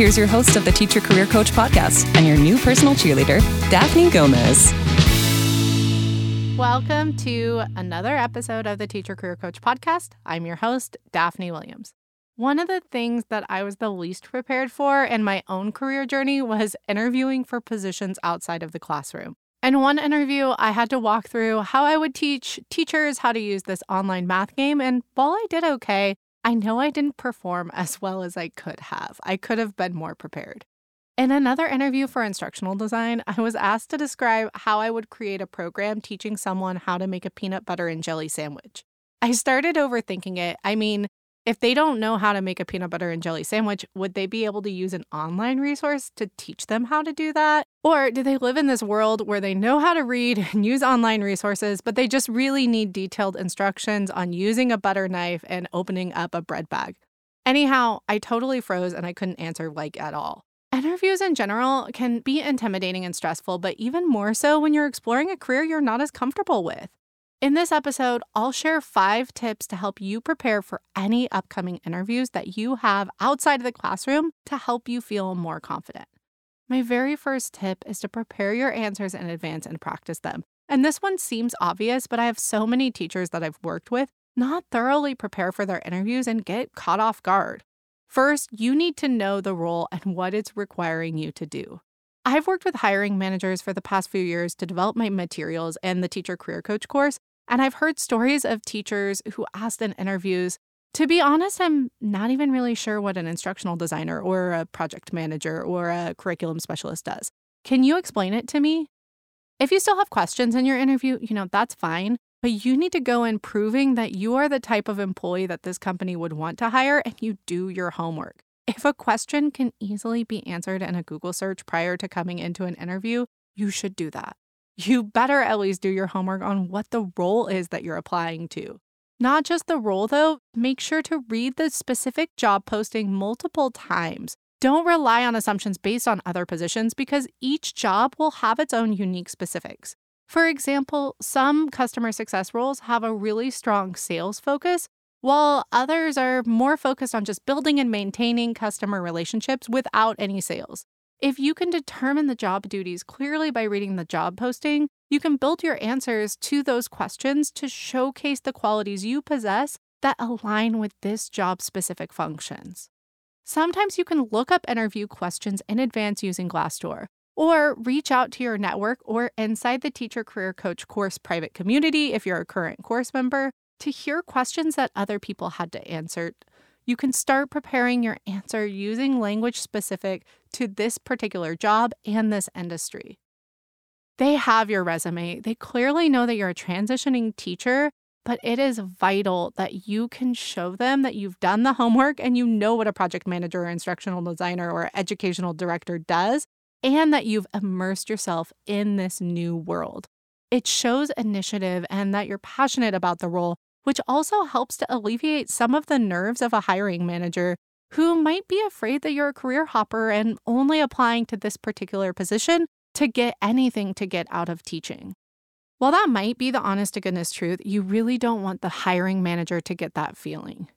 Here's your host of the Teacher Career Coach podcast and your new personal cheerleader, Daphne Gomez. Welcome to another episode of the Teacher Career Coach podcast. I'm your host, Daphne Williams. One of the things that I was the least prepared for in my own career journey was interviewing for positions outside of the classroom. In one interview, I had to walk through how I would teach teachers how to use this online math game, and while I did okay, I know I didn't perform as well as I could have. I could have been more prepared. In another interview for instructional design, I was asked to describe how I would create a program teaching someone how to make a peanut butter and jelly sandwich. I started overthinking it. I mean, if they don't know how to make a peanut butter and jelly sandwich, would they be able to use an online resource to teach them how to do that? Or do they live in this world where they know how to read and use online resources, but they just really need detailed instructions on using a butter knife and opening up a bread bag? Anyhow, I totally froze and I couldn't answer like at all. Interviews in general can be intimidating and stressful, but even more so when you're exploring a career you're not as comfortable with. In this episode, I'll share five tips to help you prepare for any upcoming interviews that you have outside of the classroom to help you feel more confident. My very first tip is to prepare your answers in advance and practice them. And this one seems obvious, but I have so many teachers that I've worked with not thoroughly prepare for their interviews and get caught off guard. First, you need to know the role and what it's requiring you to do. I've worked with hiring managers for the past few years to develop my materials and the Teacher Career Coach course, and I've heard stories of teachers who asked in interviews, to be honest, I'm not even really sure what an instructional designer or a project manager or a curriculum specialist does. Can you explain it to me? If you still have questions in your interview, you know, that's fine, but you need to go in proving that you are the type of employee that this company would want to hire and you do your homework. If a question can easily be answered in a Google search prior to coming into an interview, you should do that you better at least do your homework on what the role is that you're applying to. Not just the role, though, make sure to read the specific job posting multiple times. Don't rely on assumptions based on other positions because each job will have its own unique specifics. For example, some customer success roles have a really strong sales focus, while others are more focused on just building and maintaining customer relationships without any sales. If you can determine the job duties clearly by reading the job posting, you can build your answers to those questions to showcase the qualities you possess that align with this job specific functions. Sometimes you can look up interview questions in advance using Glassdoor, or reach out to your network or inside the Teacher Career Coach course private community if you're a current course member to hear questions that other people had to answer you can start preparing your answer using language specific to this particular job and this industry. They have your resume. They clearly know that you're a transitioning teacher, but it is vital that you can show them that you've done the homework and you know what a project manager or instructional designer or educational director does, and that you've immersed yourself in this new world. It shows initiative and that you're passionate about the role which also helps to alleviate some of the nerves of a hiring manager who might be afraid that you're a career hopper and only applying to this particular position to get anything to get out of teaching. While that might be the honest to goodness truth, you really don't want the hiring manager to get that feeling.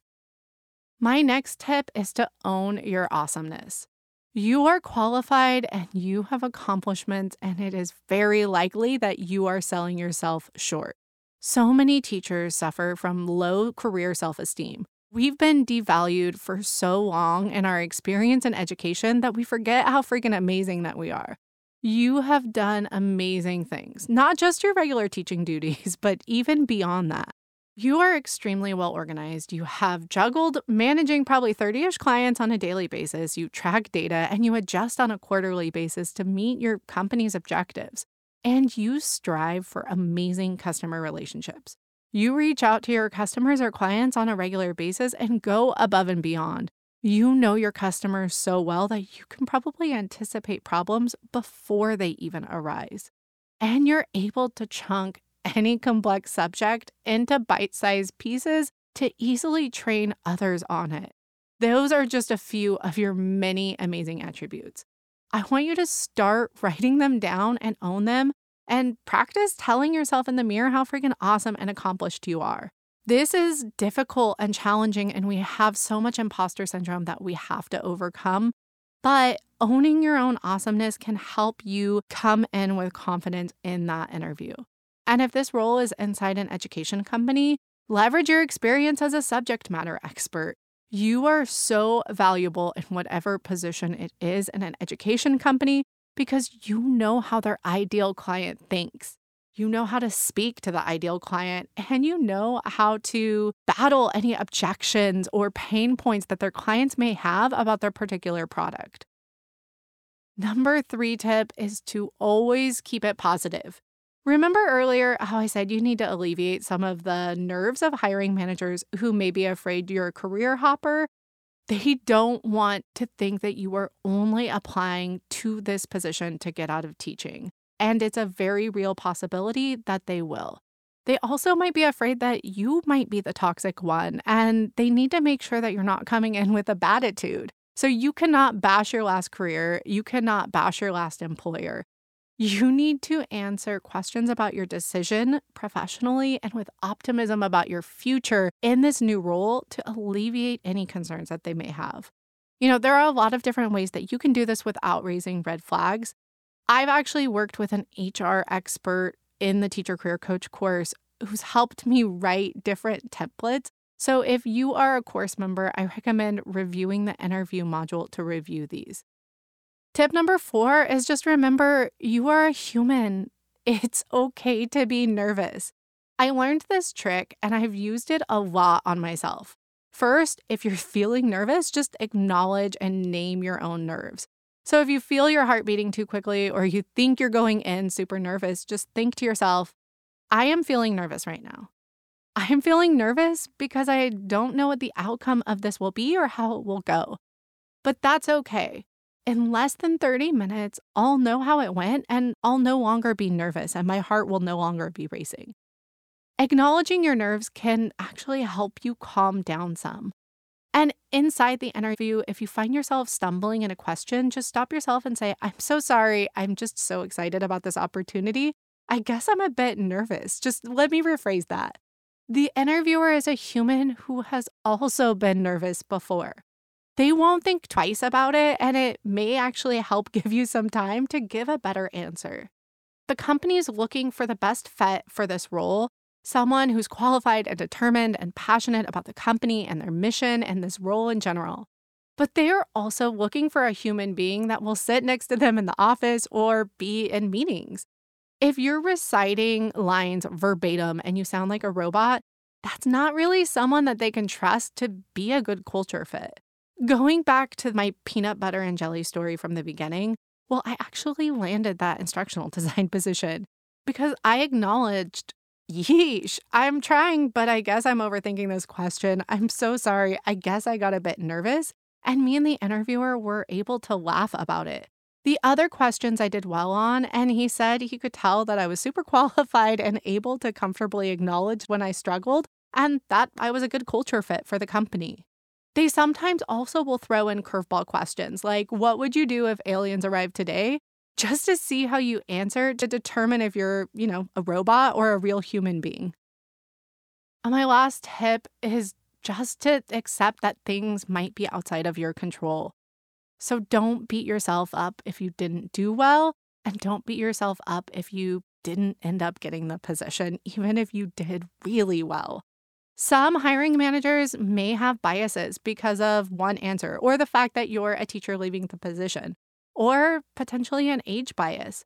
My next tip is to own your awesomeness. You are qualified and you have accomplishments, and it is very likely that you are selling yourself short. So many teachers suffer from low career self esteem. We've been devalued for so long in our experience in education that we forget how freaking amazing that we are. You have done amazing things, not just your regular teaching duties, but even beyond that. You are extremely well organized. You have juggled managing probably 30 ish clients on a daily basis. You track data and you adjust on a quarterly basis to meet your company's objectives and you strive for amazing customer relationships. You reach out to your customers or clients on a regular basis and go above and beyond. You know your customers so well that you can probably anticipate problems before they even arise. And you're able to chunk any complex subject into bite sized pieces to easily train others on it. Those are just a few of your many amazing attributes. I want you to start writing them down and own them and practice telling yourself in the mirror how freaking awesome and accomplished you are. This is difficult and challenging, and we have so much imposter syndrome that we have to overcome. But owning your own awesomeness can help you come in with confidence in that interview. And if this role is inside an education company, leverage your experience as a subject matter expert. You are so valuable in whatever position it is in an education company because you know how their ideal client thinks. You know how to speak to the ideal client and you know how to battle any objections or pain points that their clients may have about their particular product. Number three tip is to always keep it positive. Remember earlier how I said you need to alleviate some of the nerves of hiring managers who may be afraid you're a career hopper? They don't want to think that you are only applying to this position to get out of teaching. And it's a very real possibility that they will. They also might be afraid that you might be the toxic one, and they need to make sure that you're not coming in with a bad attitude. So you cannot bash your last career, you cannot bash your last employer. You need to answer questions about your decision professionally and with optimism about your future in this new role to alleviate any concerns that they may have. You know, there are a lot of different ways that you can do this without raising red flags. I've actually worked with an HR expert in the Teacher Career Coach course who's helped me write different templates. So if you are a course member, I recommend reviewing the interview module to review these. Tip number four is just remember you are a human. It's okay to be nervous. I learned this trick and I've used it a lot on myself. First, if you're feeling nervous, just acknowledge and name your own nerves. So if you feel your heart beating too quickly or you think you're going in super nervous, just think to yourself, I am feeling nervous right now. I am feeling nervous because I don't know what the outcome of this will be or how it will go. But that's okay in less than 30 minutes, I'll know how it went and I'll no longer be nervous and my heart will no longer be racing. Acknowledging your nerves can actually help you calm down some. And inside the interview, if you find yourself stumbling in a question, just stop yourself and say, I'm so sorry. I'm just so excited about this opportunity. I guess I'm a bit nervous. Just let me rephrase that. The interviewer is a human who has also been nervous before they won't think twice about it, and it may actually help give you some time to give a better answer. The company is looking for the best fit for this role someone who's qualified and determined and passionate about the company and their mission and this role in general. But they are also looking for a human being that will sit next to them in the office or be in meetings. If you're reciting lines verbatim and you sound like a robot, that's not really someone that they can trust to be a good culture fit. Going back to my peanut butter and jelly story from the beginning, well, I actually landed that instructional design position because I acknowledged, yeesh, I'm trying, but I guess I'm overthinking this question. I'm so sorry. I guess I got a bit nervous. And me and the interviewer were able to laugh about it. The other questions I did well on, and he said he could tell that I was super qualified and able to comfortably acknowledge when I struggled, and that I was a good culture fit for the company. They sometimes also will throw in curveball questions like, What would you do if aliens arrived today? Just to see how you answer to determine if you're, you know, a robot or a real human being. And my last tip is just to accept that things might be outside of your control. So don't beat yourself up if you didn't do well, and don't beat yourself up if you didn't end up getting the position, even if you did really well. Some hiring managers may have biases because of one answer or the fact that you're a teacher leaving the position, or potentially an age bias.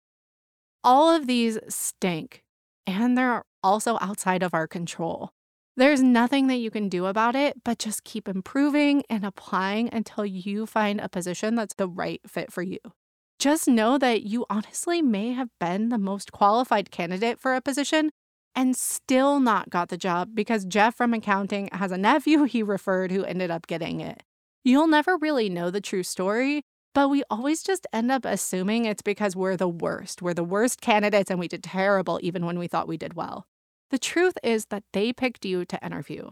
All of these stink, and they're also outside of our control. There's nothing that you can do about it, but just keep improving and applying until you find a position that's the right fit for you. Just know that you honestly may have been the most qualified candidate for a position and still not got the job because Jeff from accounting has a nephew he referred who ended up getting it. You'll never really know the true story, but we always just end up assuming it's because we're the worst. We're the worst candidates and we did terrible even when we thought we did well. The truth is that they picked you to interview.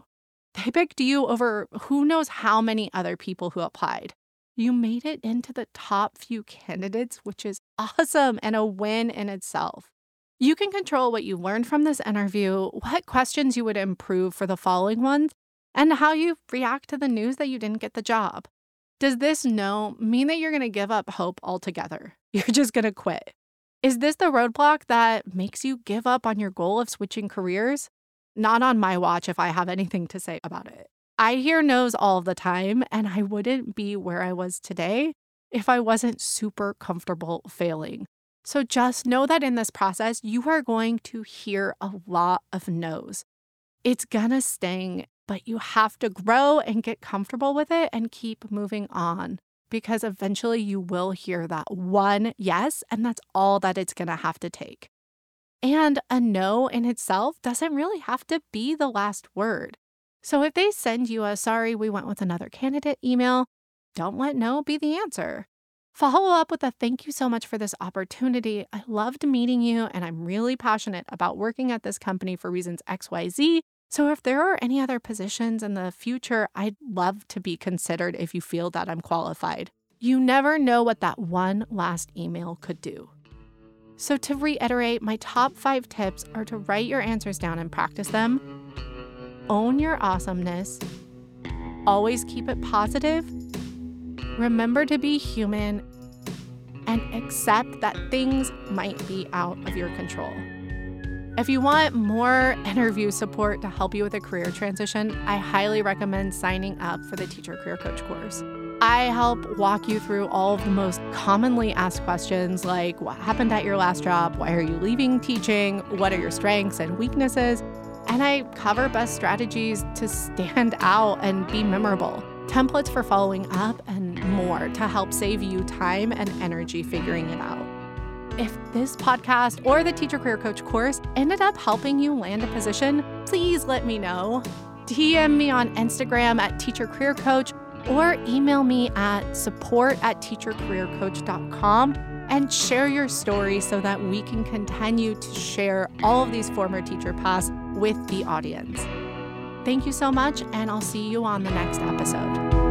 They picked you over who knows how many other people who applied. You made it into the top few candidates, which is awesome and a win in itself. You can control what you learned from this interview, what questions you would improve for the following ones, and how you react to the news that you didn't get the job. Does this no mean that you're going to give up hope altogether? You're just going to quit. Is this the roadblock that makes you give up on your goal of switching careers? Not on my watch if I have anything to say about it. I hear no's all the time, and I wouldn't be where I was today if I wasn't super comfortable failing. So just know that in this process, you are going to hear a lot of no's. It's gonna sting, but you have to grow and get comfortable with it and keep moving on because eventually you will hear that one yes, and that's all that it's gonna have to take. And a no in itself doesn't really have to be the last word. So if they send you a sorry, we went with another candidate email, don't let no be the answer. Follow up with a thank you so much for this opportunity. I loved meeting you, and I'm really passionate about working at this company for reasons XYZ. So, if there are any other positions in the future, I'd love to be considered if you feel that I'm qualified. You never know what that one last email could do. So, to reiterate, my top five tips are to write your answers down and practice them own your awesomeness, always keep it positive, remember to be human, and accept that things might be out of your control. If you want more interview support to help you with a career transition, I highly recommend signing up for the Teacher Career Coach course. I help walk you through all of the most commonly asked questions like what happened at your last job? Why are you leaving teaching? What are your strengths and weaknesses? And I cover best strategies to stand out and be memorable, templates for following up, and more to help save you time and energy figuring it out. If this podcast or the Teacher Career Coach course ended up helping you land a position, please let me know. DM me on Instagram at Teacher Career Coach or email me at support at teachercareercoach.com and share your story so that we can continue to share all of these former teacher paths with the audience. Thank you so much, and I'll see you on the next episode.